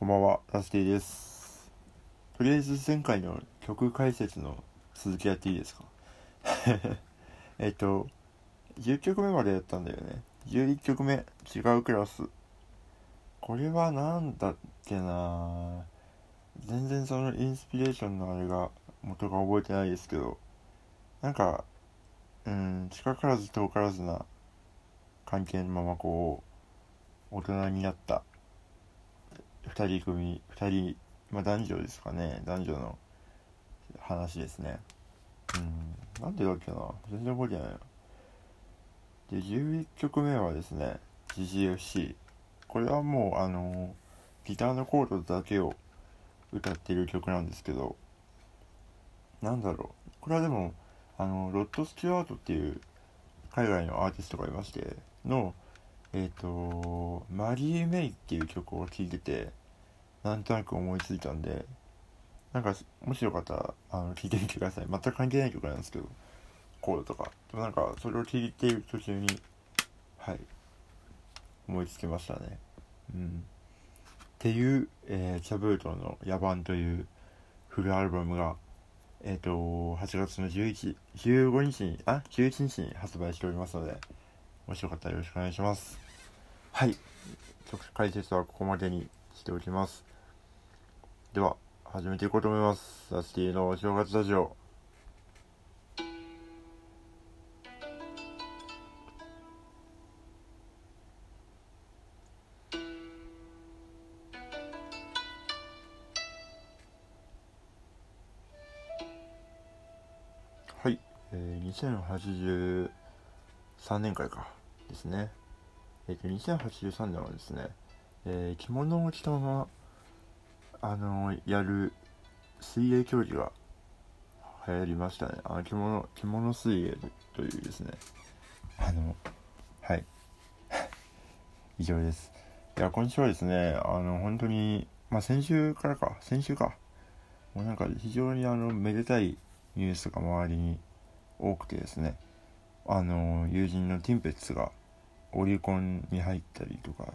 こんばんは、ラスティです。とりあえず前回の曲解説の続きやっていいですか？えっと、10曲目までやったんだよね。11曲目、違うクラス。これはなんだっけな？全然そのインスピレーションのあれが元が覚えてないですけど、なんか、うん、近からず遠からずな関係のままこう、大人になった2人組2人、まあ、男女ですかね。男女の話ですね。うん。なんでだっけな。全然覚えてないで11曲目はですね GGFC これはもうあのギターのコードだけを歌ってる曲なんですけどなんだろう。これはでもあのロッド・スチュワートっていう海外のアーティストがいましてのえっ、ー、とマリー・メイっていう曲を聴いててなんとなく思いついたんでなんかもしよかったらあの聞いてみてください。全く関係ない曲なんですけどコードとか。でもなんかそれを聞いている途中にはい。思いつきましたね。うん。っていう、えー、チャブートの「野蛮」というフルアルバムがえっ、ー、と8月の11 15日にあ11日に発売しておりますのでもしよかったらよろしくお願いします。はい。直解説はここまでにしておきます。では始めていこうと思います。サスティのお正月ラジオ。はい、えー、3年会かですね。えっ、ー、と2083年はですね、えー、着物を着たままあのやる水泳競技が流行りましたね。あの着物着物水泳というですね。あのはい。以上です。いや今週はですねあの本当にまあ先週からか。先週か。もうなんか非常にあのめでたいニュースが周りに多くてですね。あの友人のティンペッツがオリコンに入ったりとか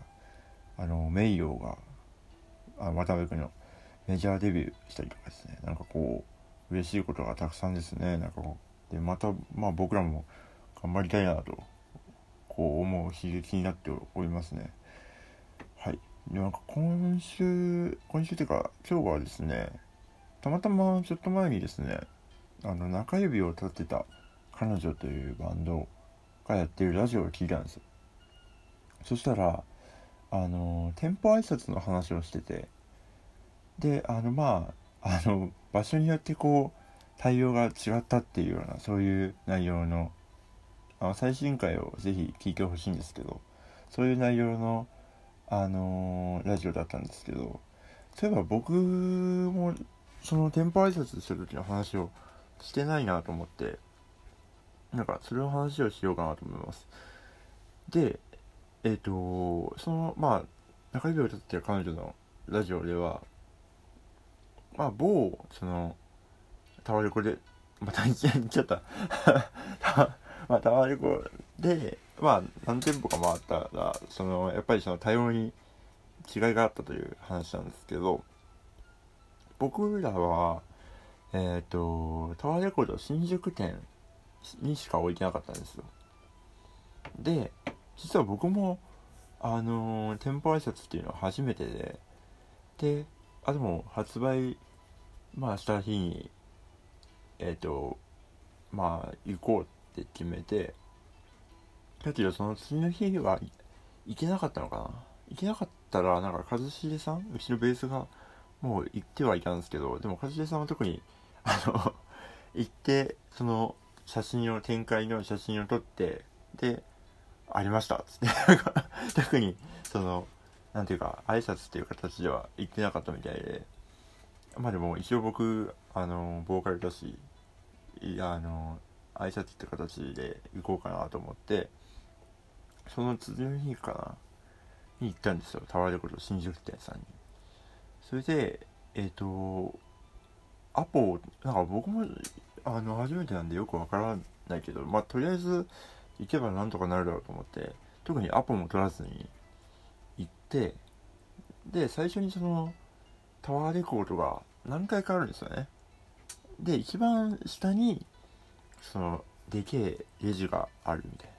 あの名誉があ渡辺君のメジャーデビューしたりとかですね。なんかこう嬉しいことがたくさんですね。なんかこうでまたまあ僕らも頑張りたいなとこう思う刺激になっておりますね。はい。でなんか今週今週っていうか今日はですねたまたまちょっと前にですねあの中指を立てた彼女というバンドがやってるラジオを聞いたんですよ。そしたらあの店舗挨拶の話をしててであのまああの場所によってこう対応が違ったっていうようなそういう内容のあの最新回をぜひ聞いてほしいんですけどそういう内容のあのー、ラジオだったんですけどそういえば僕もその店舗挨拶する時の話をしてないなと思ってなんかそれの話をしようかなと思います。でえっ、ー、とそのまあ中指を立ってる彼女のラジオではまあ某そのタワレコでまた一言っちゃった。まあタワレコでまあ何店舗か回ったらそのやっぱりその対応に違いがあったという話なんですけど僕らはえっ、ー、とタワレコード新宿店にしか置いてなかったんですよ。で実は僕もあのー、店舗挨拶っていうのは初めてでであでも発売まあした日にえっ、ー、とまあ行こうって決めてだけどその次の日は行けなかったのかな。行けなかったらなんか一茂さんうちのベースがもう行ってはいたんですけどでも一茂さんは特にあの行ってその写真を展開の写真を撮ってでありましたっつって。特にそのなんていうか挨拶っていう形では言ってなかったみたいで。まあでも一応僕あのボーカルだしあの挨拶って形で行こうかなと思ってその次の日かなに行ったんですよ。タワーレコード新宿店さんに。それでえっ、ー、とアポなんか僕もあの初めてなんでよくわからないけどまあとりあえず行けばなんとかなるだろうと思って特にアポも取らずに行ってで最初にそのタワーレコードが何回かあるんですよね。で一番下にそのでけえレジがあるみたい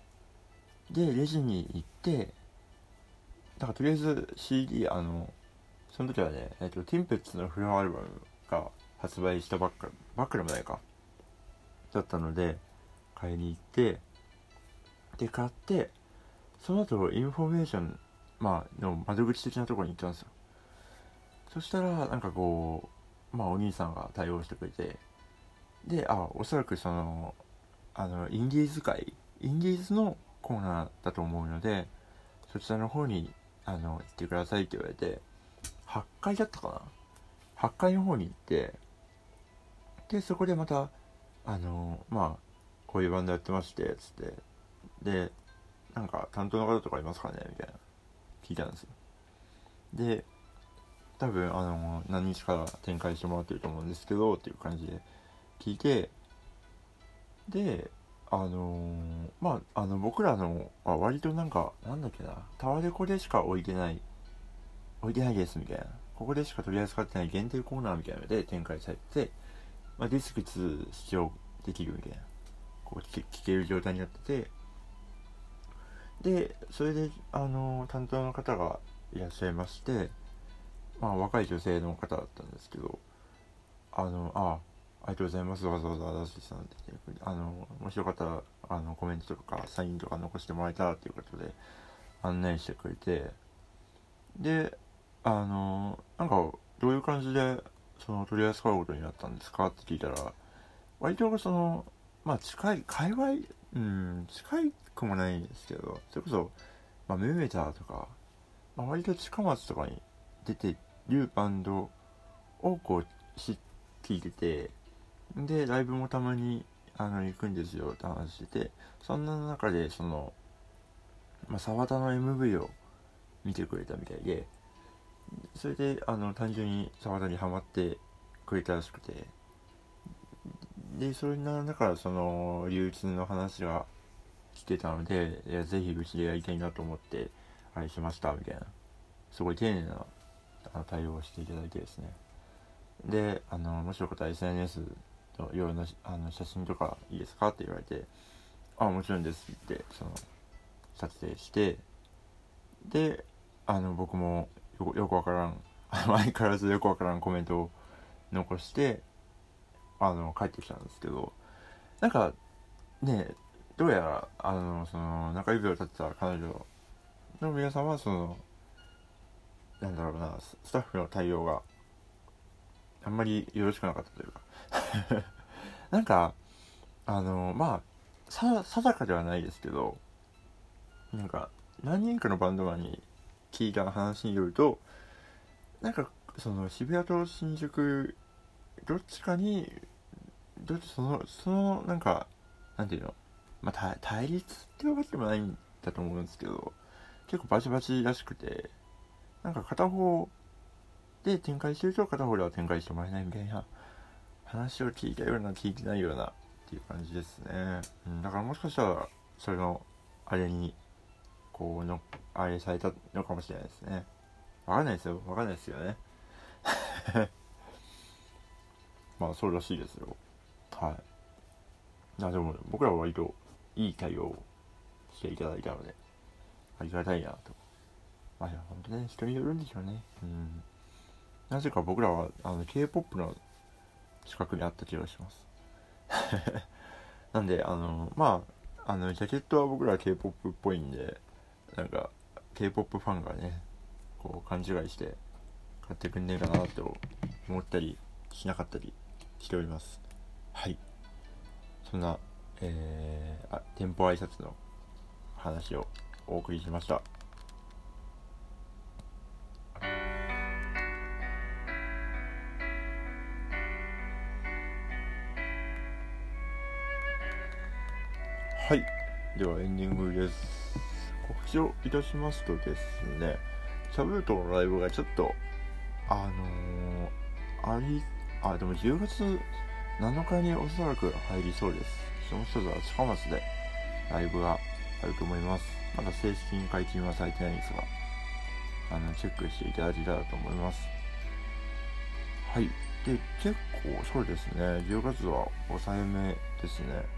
でレジに行ってだからとりあえず CD あのその時はね、えっと、ティンペッツのフルアルバムが発売したばっかばっかでもないか。だったので買いに行ってで買ってその後インフォメーションまあの窓口的なところに行ったんですよ。そしたらなんかこうまあお兄さんが対応してくれてであおそらくそのあのインディーズ界インディーズのコーナーだと思うのでそちらの方にあの行ってくださいって言われて8階だったかな？8階の方に行ってでそこでまたあのまあこういうバンドやってましてつって。でなんか担当の方とかいますかね？みたいな。聞いたんですよ。で多分あの何日から展開してもらってると思うんですけどっていう感じで聞いてであのー、まああの僕らのあ割となんかなんだっけなタワレコでしか置いてない置いてないですみたいな。ここでしか取り扱ってない限定コーナーみたいなので展開されて、まあ、ディスク2視聴できるみたいな。こう聞ける状態になってて。でそれであの担当の方がいらっしゃいましてまあ若い女性の方だったんですけどあのあありがとうございますわざわざ私さんってあのもしよかったらあのコメントとかサインとか残してもらえたらということで案内してくれて。であのなんかどういう感じでその取り扱うことになったんですか？って聞いたら割とそのまあ近い界隈うん近いくもないんですけどそれこそ、まあ、メーターとか、まあ、割と近松とかに出てるバンドをこう知聞いててでライブもたまにあの行くんですよって話しててそんな中でその、まあ、沢田の MV を見てくれたみたいでそれであの単純に沢田にはまってくれたらしくて。でそれなだからその流通の話が来てたのでいやぜひうちでやりたいなと思ってあれしましたみたいな。すごい丁寧な対応をしていただいてですね。であのもしよかったら SNS といろんなあの写真とかいいですかって言われてあもちろんですってその撮影してであの僕もよよくわからん。相変わらずよくわからんコメントを残してあの帰ってきたんですけど。なんかねどうやらあのその中指を立てた彼女の皆さんはそのなんだろうなスタッフの対応があんまりよろしくなかったというか。なんかあのまあさ定かではないですけどなんか何人かのバンドマンに聞いた話によるとなんかその渋谷と新宿どっちかにどっちそのそのなんかなんていうのまあ対立ってわけでもないんだと思うんですけど結構バチバチらしくてなんか片方で展開してると片方では展開してもらえないみたいな話を聞いたような聞いてないようなっていう感じですね、うん、だからもしかしたらそれのあれにこうのあれされたのかもしれないですね。わかんないですよ。わかんないですよね。まあそうらしいですよ。はい。あでも僕らは割といい対応していただいたのでありがたいなと。まあ本当ね人によるんでしょうね。うん。なぜか僕らはあの K-POP の近くにあった気がします。なんであのまああのジャケットは僕らは K-POP っぽいんでなんか K-POP ファンがねこう勘違いして買ってくんねえかなと思ったりしなかったりしております。はい。そんな、えー、あ店舗挨拶の話をお送りしました。はい。ではエンディングです。告知をいたしますとですねシャブートのライブがちょっとあのー、ありあでも10月7日におそらく入りそうです。下北沢近松でライブがあると思います。まだ正式に解禁はされてないんですがあのチェックしていただけたらと思います。はい。で結構そうですね。10月は抑えめですね。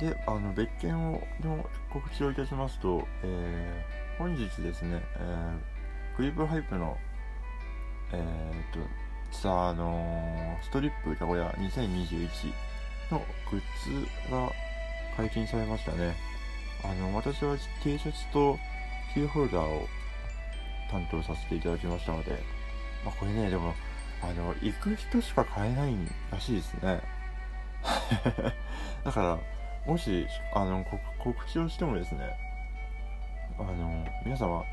であの別件をの告知をいたしますと、えー、本日ですね、えー、クリープハイプのえー、っとツアーのストリップ名古屋2021のグッズが解禁されましたね。あの私は T シャツとキーホルダーを担当させていただきましたので、まあ、これねでもあの行く人しか買えないらしいですね。だからもしあの告知をしてもですねあの皆様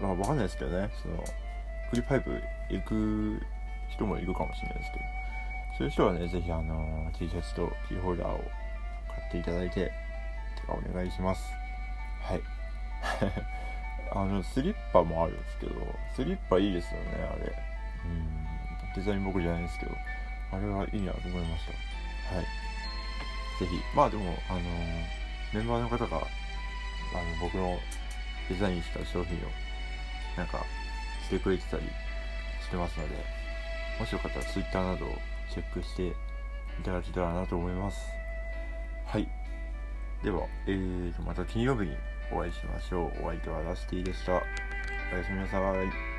まあわかんないですけどねそのクリパイプ行く人もいるかもしれないですけどそういう人はねぜひあの T シャツとキーホルダーを買っていただいて手がお願いします。はい。あのスリッパもあるんですけどスリッパいいですよねあれ。うん。デザイン僕じゃないですけどあれはいいなと思いました。はい。ぜひまあでもあのメンバーの方があの僕のデザインした商品をなんかしてくれてたりしてますのでもしよかったら Twitter などをチェックしていただけたらなと思いますはいでは、えーと、また金曜日にお会いしましょう。お相手はラスティでした。おやすみなさい。